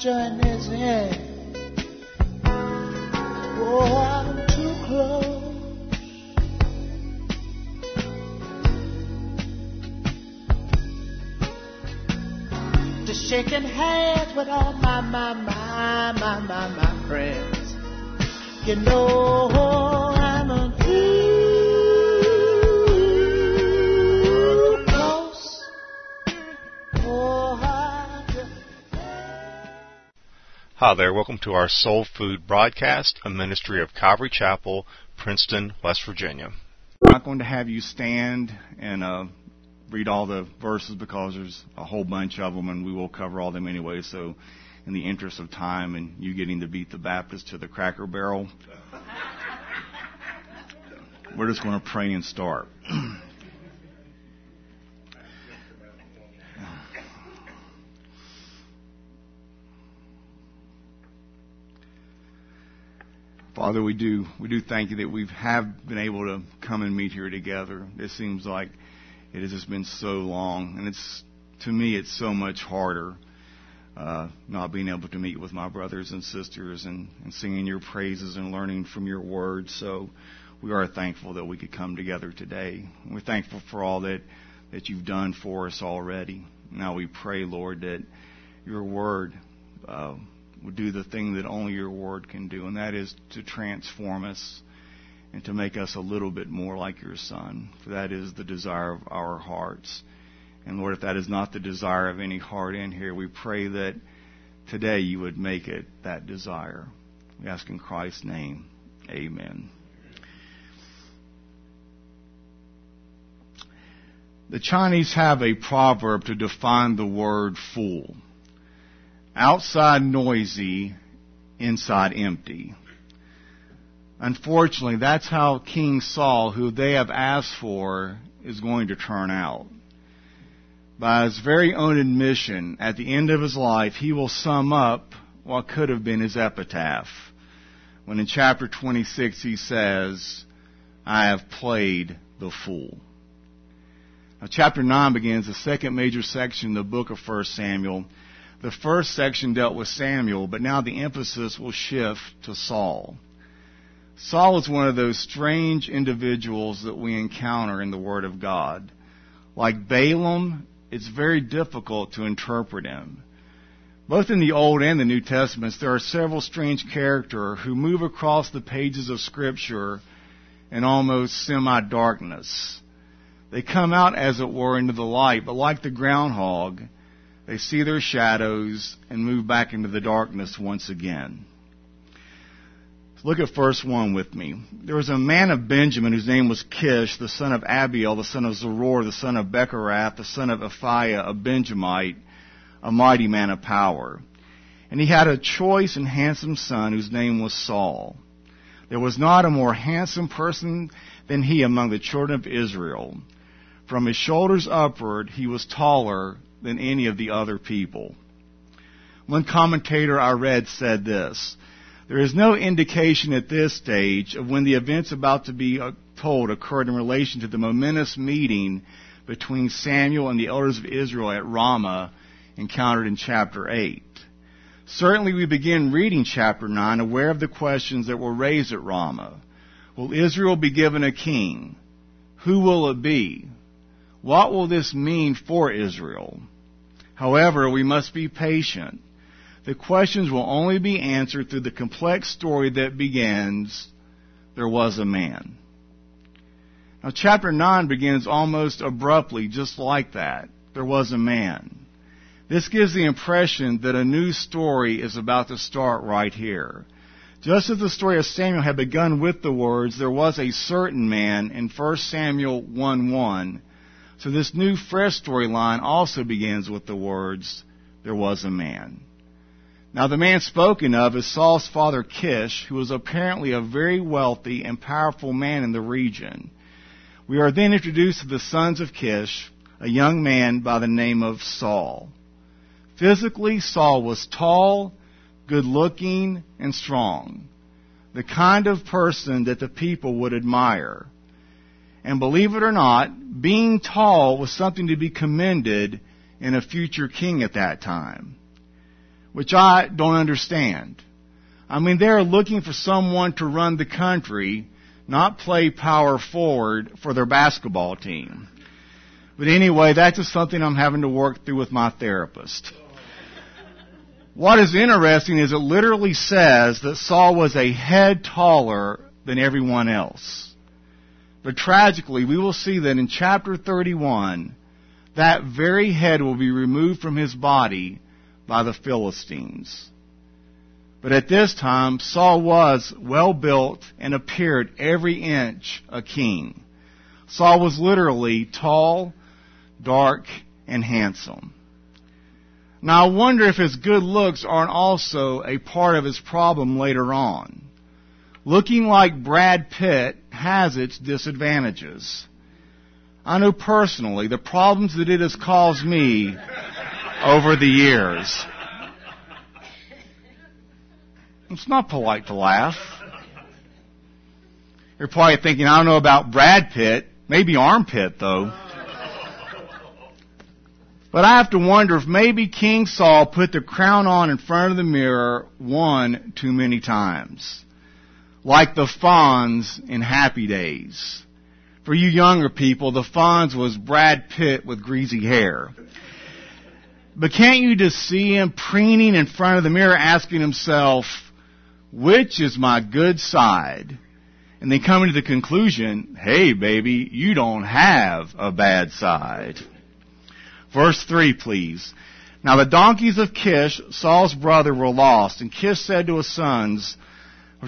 join his hand. Oh, I'm too close. To shaking hands with all my, my, my, my, my, my friends. You know Hi there, welcome to our Soul Food broadcast, a ministry of Calvary Chapel, Princeton, West Virginia. I'm not going to have you stand and uh, read all the verses because there's a whole bunch of them, and we will cover all them anyway. So, in the interest of time and you getting to beat the Baptist to the Cracker Barrel, we're just going to pray and start. Father, we do we do thank you that we have been able to come and meet here together. It seems like it has just been so long, and it's to me it's so much harder uh, not being able to meet with my brothers and sisters and, and singing your praises and learning from your words. So we are thankful that we could come together today. We're thankful for all that that you've done for us already. Now we pray, Lord, that your word. Uh, do the thing that only your word can do, and that is to transform us and to make us a little bit more like your son. For that is the desire of our hearts. And Lord, if that is not the desire of any heart in here, we pray that today you would make it that desire. We ask in Christ's name. Amen. The Chinese have a proverb to define the word fool outside noisy, inside empty. Unfortunately, that's how King Saul, who they have asked for, is going to turn out. By his very own admission, at the end of his life, he will sum up what could have been his epitaph. When in chapter 26 he says, I have played the fool. Now, chapter 9 begins the second major section of the book of 1 Samuel. The first section dealt with Samuel, but now the emphasis will shift to Saul. Saul is one of those strange individuals that we encounter in the Word of God. Like Balaam, it's very difficult to interpret him. Both in the Old and the New Testaments, there are several strange characters who move across the pages of Scripture in almost semi-darkness. They come out, as it were, into the light, but like the groundhog, they see their shadows and move back into the darkness once again. Look at verse 1 with me. There was a man of Benjamin whose name was Kish, the son of Abiel, the son of Zeror, the son of Bechorath, the son of Aphiah, a Benjamite, a mighty man of power. And he had a choice and handsome son whose name was Saul. There was not a more handsome person than he among the children of Israel. From his shoulders upward, he was taller than any of the other people. One commentator I read said this, there is no indication at this stage of when the events about to be uh, told occurred in relation to the momentous meeting between Samuel and the elders of Israel at Ramah encountered in chapter 8. Certainly we begin reading chapter 9 aware of the questions that were raised at Ramah. Will Israel be given a king? Who will it be? What will this mean for Israel? However, we must be patient. The questions will only be answered through the complex story that begins, there was a man. Now chapter 9 begins almost abruptly, just like that. There was a man. This gives the impression that a new story is about to start right here. Just as the story of Samuel had begun with the words, there was a certain man in 1 Samuel 1 1, so this new fresh storyline also begins with the words, there was a man. Now the man spoken of is Saul's father Kish, who was apparently a very wealthy and powerful man in the region. We are then introduced to the sons of Kish, a young man by the name of Saul. Physically, Saul was tall, good looking, and strong. The kind of person that the people would admire. And believe it or not, being tall was something to be commended in a future king at that time. which I don't understand. I mean, they're looking for someone to run the country, not play power forward for their basketball team. But anyway, that's just something I'm having to work through with my therapist. What is interesting is it literally says that Saul was a head taller than everyone else. But tragically, we will see that in chapter 31, that very head will be removed from his body by the Philistines. But at this time, Saul was well built and appeared every inch a king. Saul was literally tall, dark, and handsome. Now I wonder if his good looks aren't also a part of his problem later on. Looking like Brad Pitt has its disadvantages. I know personally the problems that it has caused me over the years. It's not polite to laugh. You're probably thinking, I don't know about Brad Pitt, maybe armpit though. But I have to wonder if maybe King Saul put the crown on in front of the mirror one too many times. Like the Fonz in Happy Days. For you younger people, the Fonz was Brad Pitt with greasy hair. But can't you just see him preening in front of the mirror asking himself, which is my good side? And then coming to the conclusion, hey baby, you don't have a bad side. Verse 3, please. Now the donkeys of Kish, Saul's brother, were lost, and Kish said to his sons,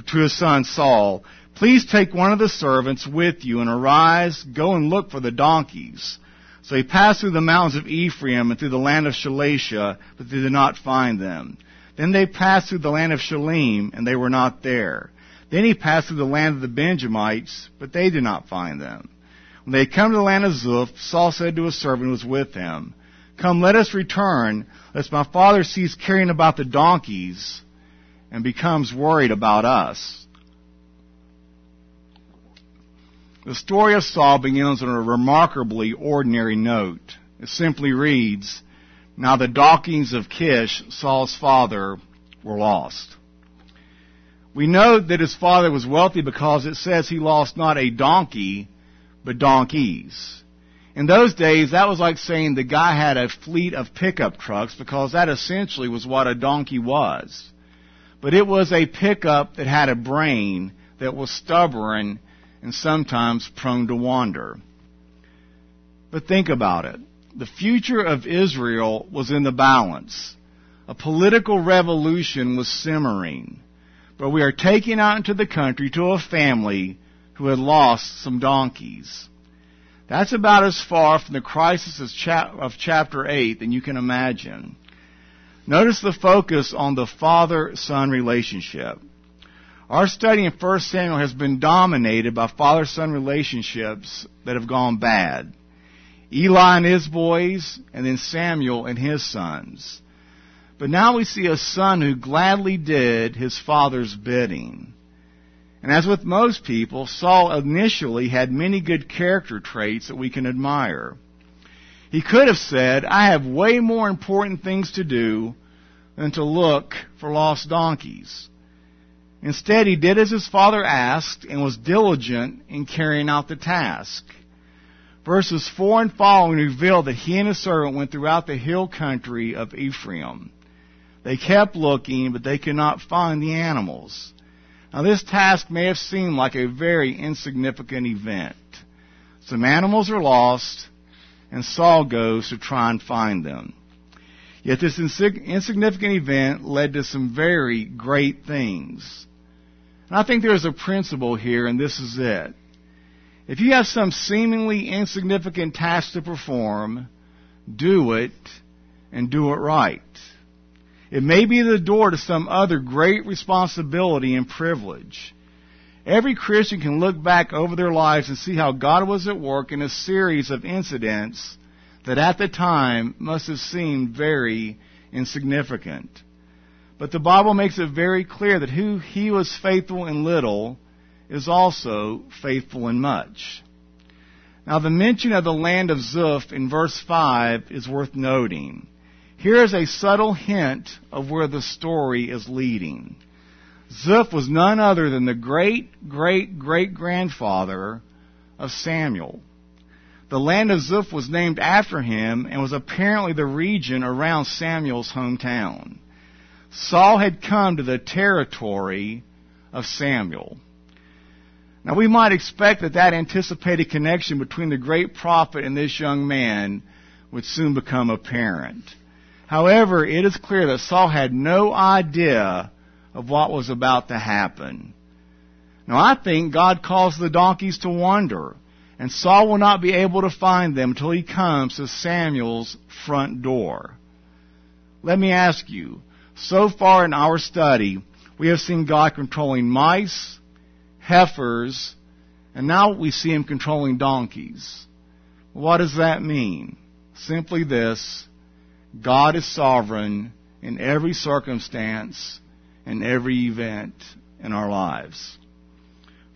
to his son Saul, Please take one of the servants with you and arise, go and look for the donkeys. So he passed through the mountains of Ephraim and through the land of Shalisha, but they did not find them. Then they passed through the land of Shaalim, and they were not there. Then he passed through the land of the Benjamites, but they did not find them. When they had come to the land of Zuph, Saul said to his servant who was with him, Come, let us return, lest my father cease caring about the donkeys and becomes worried about us. The story of Saul begins on a remarkably ordinary note. It simply reads, Now the donkeys of Kish, Saul's father, were lost. We know that his father was wealthy because it says he lost not a donkey, but donkeys. In those days, that was like saying the guy had a fleet of pickup trucks because that essentially was what a donkey was. But it was a pickup that had a brain that was stubborn and sometimes prone to wander. But think about it. The future of Israel was in the balance. A political revolution was simmering. But we are taken out into the country to a family who had lost some donkeys. That's about as far from the crisis of chapter 8 than you can imagine. Notice the focus on the father-son relationship. Our study in 1 Samuel has been dominated by father-son relationships that have gone bad. Eli and his boys, and then Samuel and his sons. But now we see a son who gladly did his father's bidding. And as with most people, Saul initially had many good character traits that we can admire. He could have said, I have way more important things to do than to look for lost donkeys. Instead, he did as his father asked and was diligent in carrying out the task. Verses 4 and following reveal that he and his servant went throughout the hill country of Ephraim. They kept looking, but they could not find the animals. Now this task may have seemed like a very insignificant event. Some animals are lost, and Saul goes to try and find them. Yet this insignificant event led to some very great things. And I think there's a principle here, and this is it. If you have some seemingly insignificant task to perform, do it and do it right. It may be the door to some other great responsibility and privilege. Every Christian can look back over their lives and see how God was at work in a series of incidents that at the time must have seemed very insignificant. But the Bible makes it very clear that who he was faithful in little is also faithful in much. Now the mention of the land of Zuph in verse 5 is worth noting. Here is a subtle hint of where the story is leading. Ziph was none other than the great, great, great grandfather of Samuel. The land of Ziph was named after him and was apparently the region around Samuel's hometown. Saul had come to the territory of Samuel. Now we might expect that that anticipated connection between the great prophet and this young man would soon become apparent. However, it is clear that Saul had no idea of what was about to happen. Now I think God caused the donkeys to wander, and Saul will not be able to find them until he comes to Samuel's front door. Let me ask you, so far in our study, we have seen God controlling mice, heifers, and now we see him controlling donkeys. What does that mean? Simply this God is sovereign in every circumstance and every event in our lives.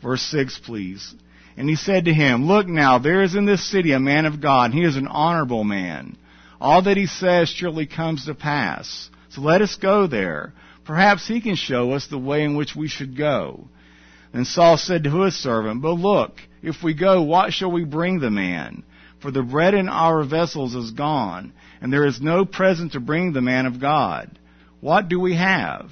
Verse 6, please. And he said to him, Look now, there is in this city a man of God. And he is an honorable man. All that he says surely comes to pass. So let us go there. Perhaps he can show us the way in which we should go. Then Saul said to his servant, But look, if we go, what shall we bring the man? For the bread in our vessels is gone, and there is no present to bring the man of God. What do we have?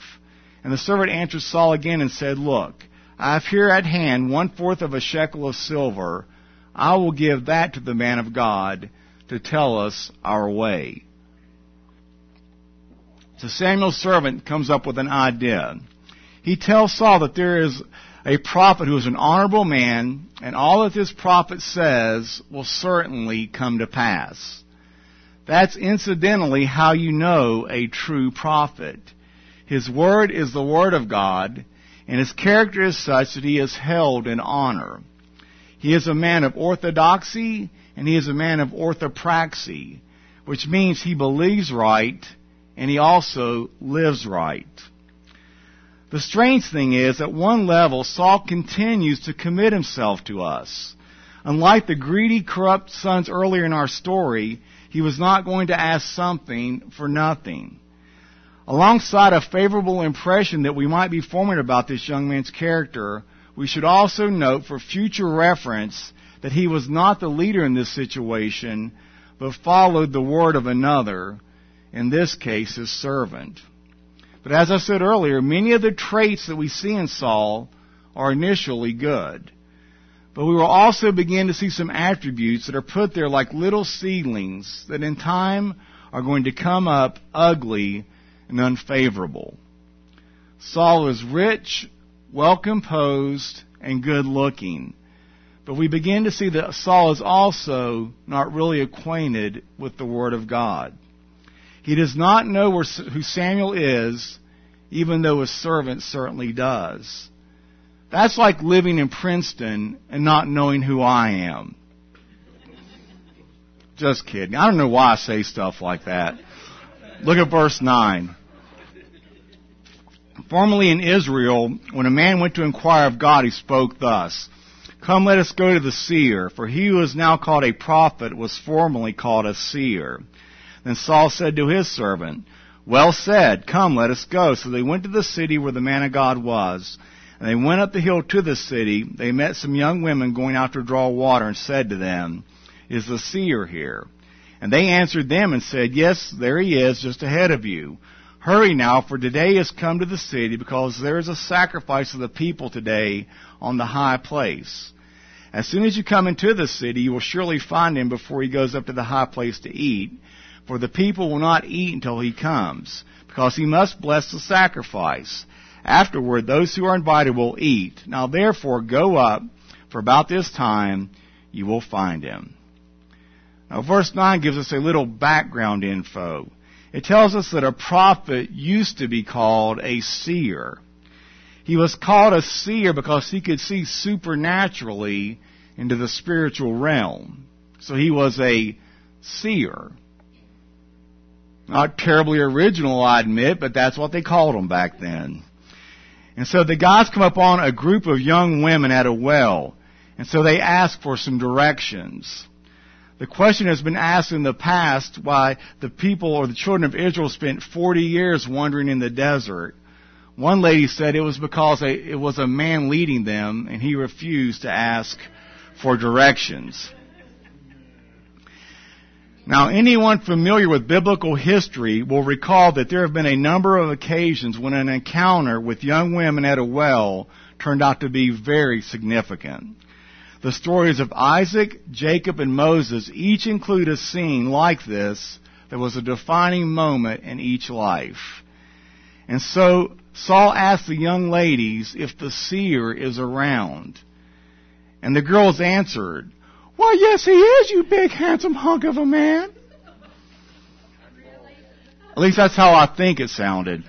And the servant answered Saul again and said, Look, I have here at hand one fourth of a shekel of silver. I will give that to the man of God to tell us our way. So Samuel's servant comes up with an idea. He tells Saul that there is a prophet who is an honorable man, and all that this prophet says will certainly come to pass. That's incidentally how you know a true prophet. His word is the word of God, and his character is such that he is held in honor. He is a man of orthodoxy, and he is a man of orthopraxy, which means he believes right, and he also lives right. The strange thing is, at one level, Saul continues to commit himself to us. Unlike the greedy, corrupt sons earlier in our story, he was not going to ask something for nothing. Alongside a favorable impression that we might be forming about this young man's character, we should also note for future reference that he was not the leader in this situation, but followed the word of another, in this case his servant. But as I said earlier, many of the traits that we see in Saul are initially good. But we will also begin to see some attributes that are put there like little seedlings that in time are going to come up ugly and unfavorable. Saul is rich, well composed, and good looking. But we begin to see that Saul is also not really acquainted with the Word of God. He does not know where, who Samuel is, even though his servant certainly does. That's like living in Princeton and not knowing who I am. Just kidding. I don't know why I say stuff like that. Look at verse 9. Formerly in Israel, when a man went to inquire of God, he spoke thus. Come, let us go to the seer, for he who is now called a prophet was formerly called a seer. Then Saul said to his servant, Well said, come, let us go. So they went to the city where the man of God was. And they went up the hill to the city. They met some young women going out to draw water and said to them, Is the seer here? And they answered them and said, Yes, there he is, just ahead of you. Hurry now, for today has come to the city, because there is a sacrifice of the people today on the high place. As soon as you come into the city, you will surely find him before he goes up to the high place to eat. For the people will not eat until he comes, because he must bless the sacrifice. Afterward, those who are invited will eat. Now therefore, go up, for about this time you will find him. Now verse 9 gives us a little background info. It tells us that a prophet used to be called a seer. He was called a seer because he could see supernaturally into the spiritual realm. So he was a seer. Not terribly original, I admit, but that's what they called him back then. And so the guys come upon a group of young women at a well, and so they ask for some directions. The question has been asked in the past why the people or the children of Israel spent 40 years wandering in the desert. One lady said it was because it was a man leading them and he refused to ask for directions. Now, anyone familiar with biblical history will recall that there have been a number of occasions when an encounter with young women at a well turned out to be very significant. The stories of Isaac, Jacob, and Moses each include a scene like this that was a defining moment in each life. And so Saul asked the young ladies if the seer is around. And the girls answered, Why, yes, he is, you big handsome hunk of a man. At least that's how I think it sounded.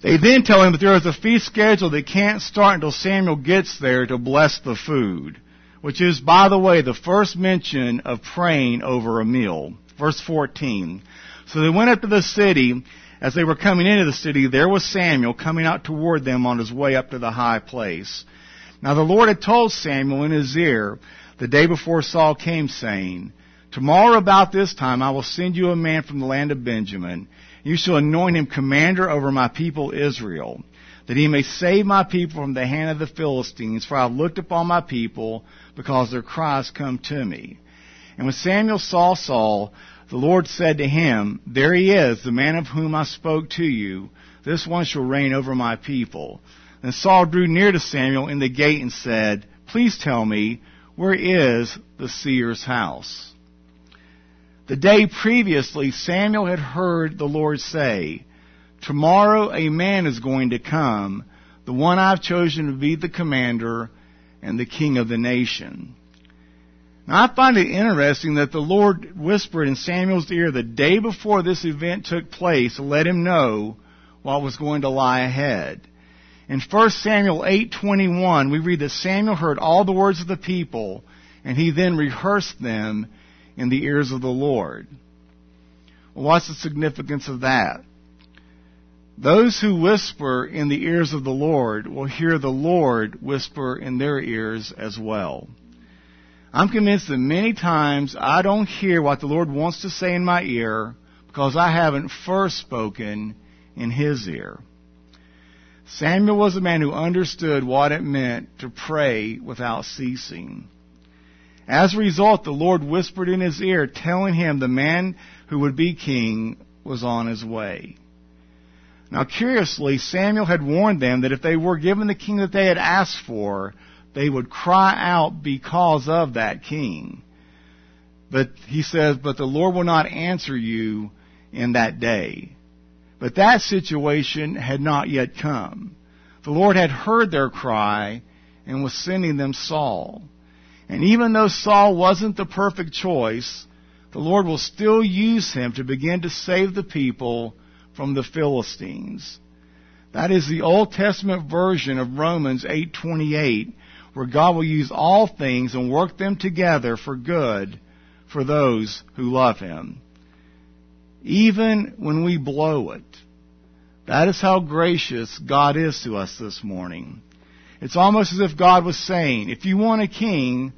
They then tell him that there is a feast schedule that can't start until Samuel gets there to bless the food, which is, by the way, the first mention of praying over a meal. Verse 14. So they went up to the city. As they were coming into the city, there was Samuel coming out toward them on his way up to the high place. Now the Lord had told Samuel in his ear the day before Saul came, saying, Tomorrow about this time I will send you a man from the land of Benjamin you shall anoint him commander over my people Israel, that he may save my people from the hand of the Philistines, for I have looked upon my people, because their cries come to me. And when Samuel saw Saul, the Lord said to him, There he is, the man of whom I spoke to you. This one shall reign over my people. Then Saul drew near to Samuel in the gate and said, Please tell me, where is the seer's house? The day previously, Samuel had heard the Lord say, Tomorrow a man is going to come, the one I've chosen to be the commander and the king of the nation. Now I find it interesting that the Lord whispered in Samuel's ear the day before this event took place to let him know what was going to lie ahead. In 1 Samuel 8:21, we read that Samuel heard all the words of the people and he then rehearsed them in the ears of the Lord. What's the significance of that? Those who whisper in the ears of the Lord will hear the Lord whisper in their ears as well. I'm convinced that many times I don't hear what the Lord wants to say in my ear because I haven't first spoken in His ear. Samuel was a man who understood what it meant to pray without ceasing. As a result, the Lord whispered in his ear, telling him the man who would be king was on his way. Now, curiously, Samuel had warned them that if they were given the king that they had asked for, they would cry out because of that king. But he says, but the Lord will not answer you in that day. But that situation had not yet come. The Lord had heard their cry and was sending them Saul. And even though Saul wasn't the perfect choice, the Lord will still use him to begin to save the people from the Philistines. That is the Old Testament version of Romans 8:28, where God will use all things and work them together for good for those who love him. Even when we blow it. That is how gracious God is to us this morning. It's almost as if God was saying, if you want a king,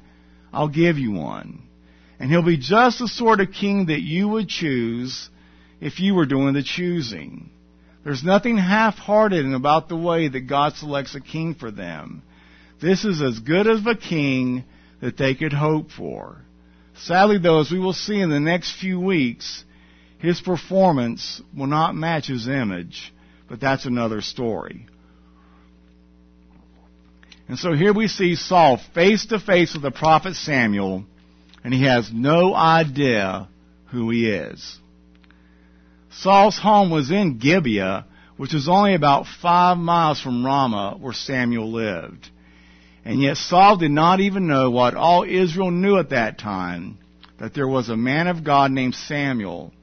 I'll give you one. And he'll be just the sort of king that you would choose if you were doing the choosing. There's nothing half-hearted about the way that God selects a king for them. This is as good of a king that they could hope for. Sadly though, as we will see in the next few weeks, his performance will not match his image, but that's another story. And so here we see Saul face to face with the prophet Samuel, and he has no idea who he is. Saul's home was in Gibeah, which is only about five miles from Ramah, where Samuel lived. And yet Saul did not even know what all Israel knew at that time, that there was a man of God named Samuel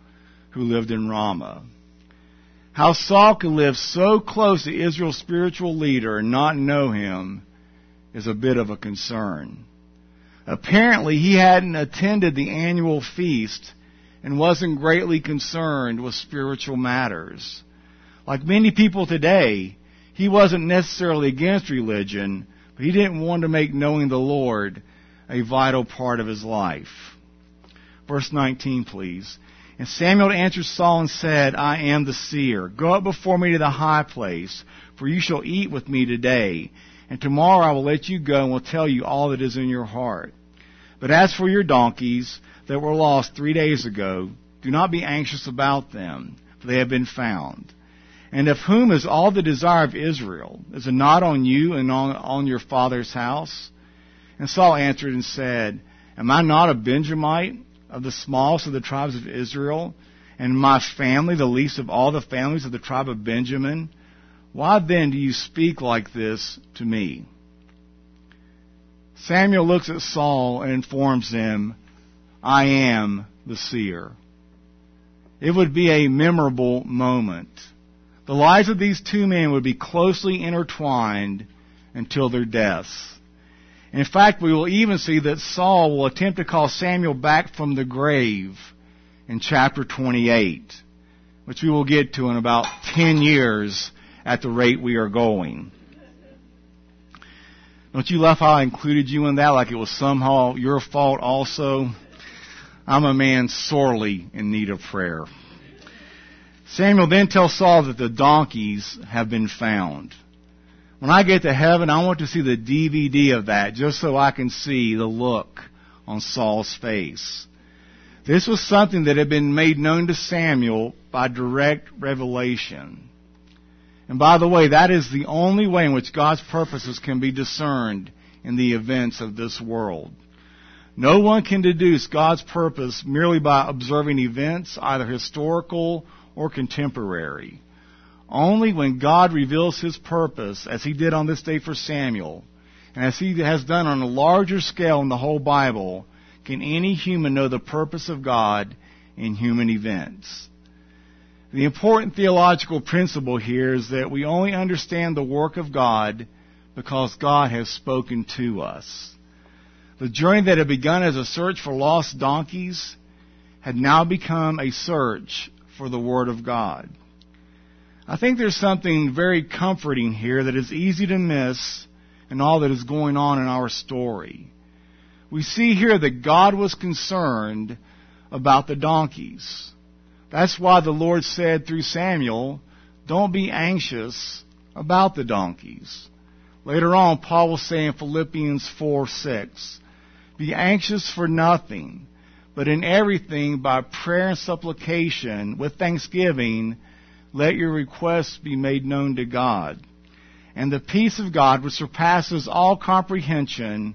who lived in Ramah. How Saul could live so close to Israel's spiritual leader and not know him is a bit of a concern. Apparently, he hadn't attended the annual feast and wasn't greatly concerned with spiritual matters. Like many people today, he wasn't necessarily against religion, but he didn't want to make knowing the Lord a vital part of his life. Verse 19, please. And Samuel answered Saul and said, I am the seer. Go up before me to the high place, for you shall eat with me today. And tomorrow I will let you go and will tell you all that is in your heart. But as for your donkeys that were lost three days ago, do not be anxious about them, for they have been found. And of whom is all the desire of Israel? Is it not on you and on, on your father's house? And Saul answered and said, Am I not a Benjamite of the smallest of the tribes of Israel, and my family the least of all the families of the tribe of Benjamin? Why then do you speak like this to me? Samuel looks at Saul and informs him, I am the seer. It would be a memorable moment. The lives of these two men would be closely intertwined until their deaths. In fact, we will even see that Saul will attempt to call Samuel back from the grave in chapter 28, which we will get to in about 10 years at the rate we are going. Don't you love how I included you in that like it was somehow your fault also? I'm a man sorely in need of prayer. Samuel then tells Saul that the donkeys have been found. When I get to heaven, I want to see the DVD of that just so I can see the look on Saul's face. This was something that had been made known to Samuel by direct revelation. And by the way, that is the only way in which God's purposes can be discerned in the events of this world. No one can deduce God's purpose merely by observing events, either historical or contemporary. Only when God reveals His purpose, as He did on this day for Samuel, and as He has done on a larger scale in the whole Bible, can any human know the purpose of God in human events. The important theological principle here is that we only understand the work of God because God has spoken to us. The journey that had begun as a search for lost donkeys had now become a search for the Word of God. I think there's something very comforting here that is easy to miss in all that is going on in our story. We see here that God was concerned about the donkeys. That's why the Lord said through Samuel, don't be anxious about the donkeys. Later on, Paul will say in Philippians 4 6, be anxious for nothing, but in everything by prayer and supplication with thanksgiving, let your requests be made known to God. And the peace of God, which surpasses all comprehension,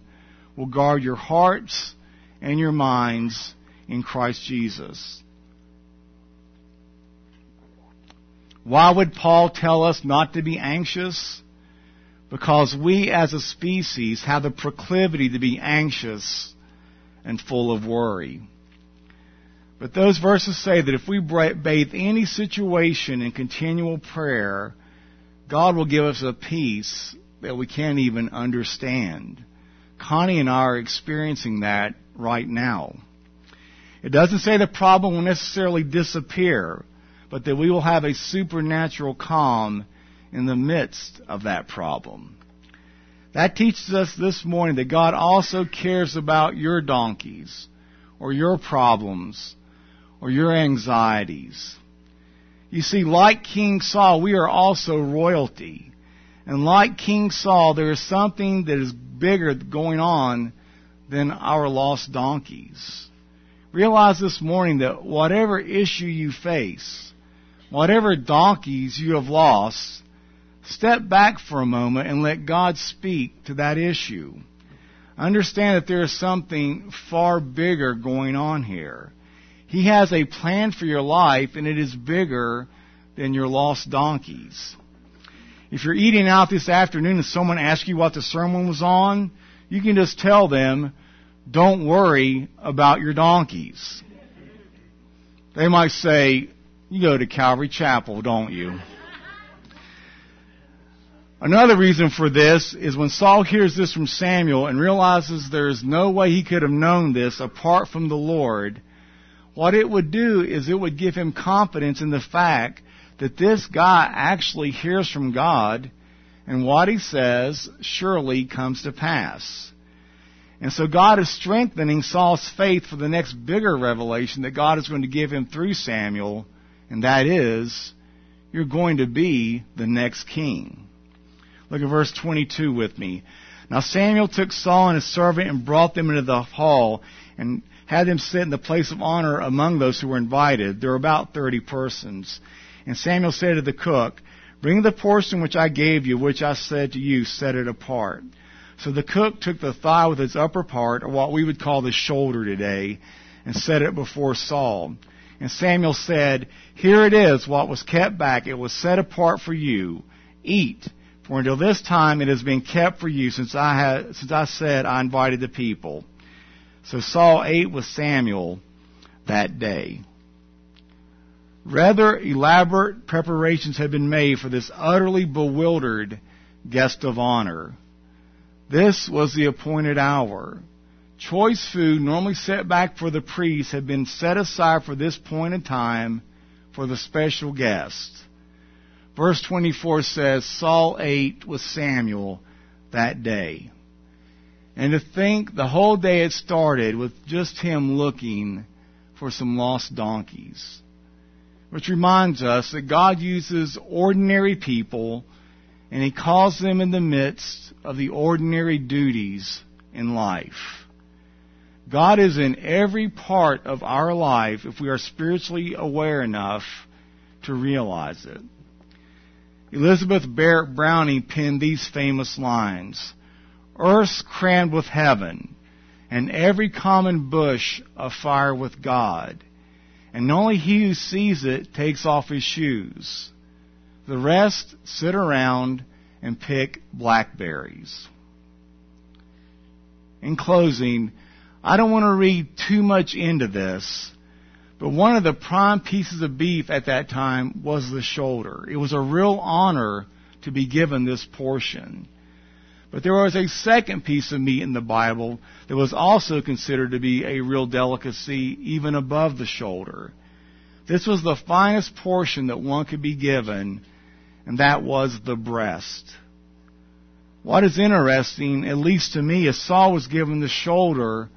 will guard your hearts and your minds in Christ Jesus. Why would Paul tell us not to be anxious? Because we as a species have the proclivity to be anxious and full of worry. But those verses say that if we bathe any situation in continual prayer, God will give us a peace that we can't even understand. Connie and I are experiencing that right now. It doesn't say the problem will necessarily disappear, but that we will have a supernatural calm in the midst of that problem. That teaches us this morning that God also cares about your donkeys or your problems or your anxieties. You see, like King Saul, we are also royalty. And like King Saul, there is something that is bigger going on than our lost donkeys. Realize this morning that whatever issue you face, whatever donkeys you have lost, step back for a moment and let God speak to that issue. Understand that there is something far bigger going on here. He has a plan for your life, and it is bigger than your lost donkeys. If you're eating out this afternoon and someone asks you what the sermon was on, you can just tell them, don't worry about your donkeys. They might say, you go to Calvary Chapel, don't you? Another reason for this is when Saul hears this from Samuel and realizes there is no way he could have known this apart from the Lord, what it would do is it would give him confidence in the fact that this guy actually hears from God and what he says surely comes to pass. And so God is strengthening Saul's faith for the next bigger revelation that God is going to give him through Samuel, and that is, you're going to be the next king. Look at verse 22 with me. Now Samuel took Saul and his servant and brought them into the hall and had them sit in the place of honor among those who were invited. There were about 30 persons. And Samuel said to the cook, Bring the portion which I gave you, which I said to you, set it apart. So the cook took the thigh with its upper part, or what we would call the shoulder today, and set it before Saul. And Samuel said, Here it is, what was kept back. It was set apart for you. Eat, for until this time it has been kept for you, since I had, since I said I invited the people. So Saul ate with Samuel that day. Rather elaborate preparations had been made for this utterly bewildered guest of honor. This was the appointed hour. Choice food normally set back for the priest had been set aside for this point in time for the special guest. Verse 24 says, Saul ate with Samuel that day. And to think the whole day had started with just him looking for some lost donkeys which reminds us that God uses ordinary people and He calls them in the midst of the ordinary duties in life. God is in every part of our life if we are spiritually aware enough to realize it. Elizabeth Barrett Browning penned these famous lines Earth's crammed with heaven, and every common bush afire with God and only he who sees it takes off his shoes. The rest sit around and pick blackberries. In closing, I don't want to read too much into this, but one of the prime pieces of beef at that time was the shoulder. It was a real honor to be given this portion. But there was a second piece of meat in the Bible that was also considered to be a real delicacy even above the shoulder. This was the finest portion that one could be given, and that was the breast. What is interesting, at least to me, is Saul was given the shoulder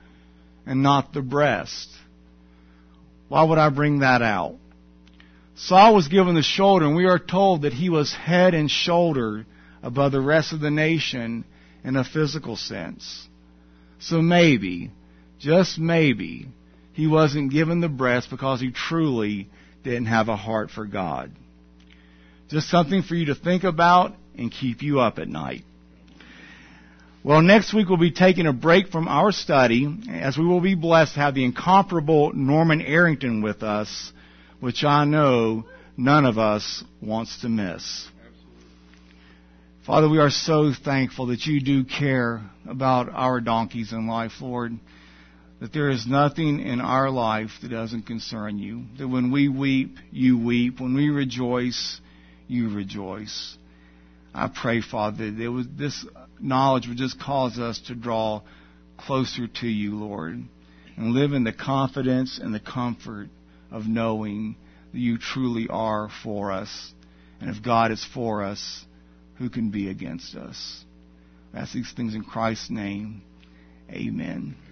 and not the breast. Why would I bring that out? Saul was given the shoulder, and we are told that he was head and shoulder above the rest of the nation in a physical sense. So maybe, just maybe, he wasn't given the breast because he truly didn't have a heart for God. Just something for you to think about and keep you up at night. Well, next week we'll be taking a break from our study as we will be blessed to have the incomparable Norman Arrington with us, which I know none of us wants to miss. Father, we are so thankful that you do care about our donkeys in life, Lord. That there is nothing in our life that doesn't concern you. That when we weep, you weep. When we rejoice, you rejoice. I pray, Father, that was, this knowledge would just cause us to draw closer to you, Lord, and live in the confidence and the comfort of knowing that you truly are for us. And if God is for us, who can be against us? I ask these things in Christ's name. Amen.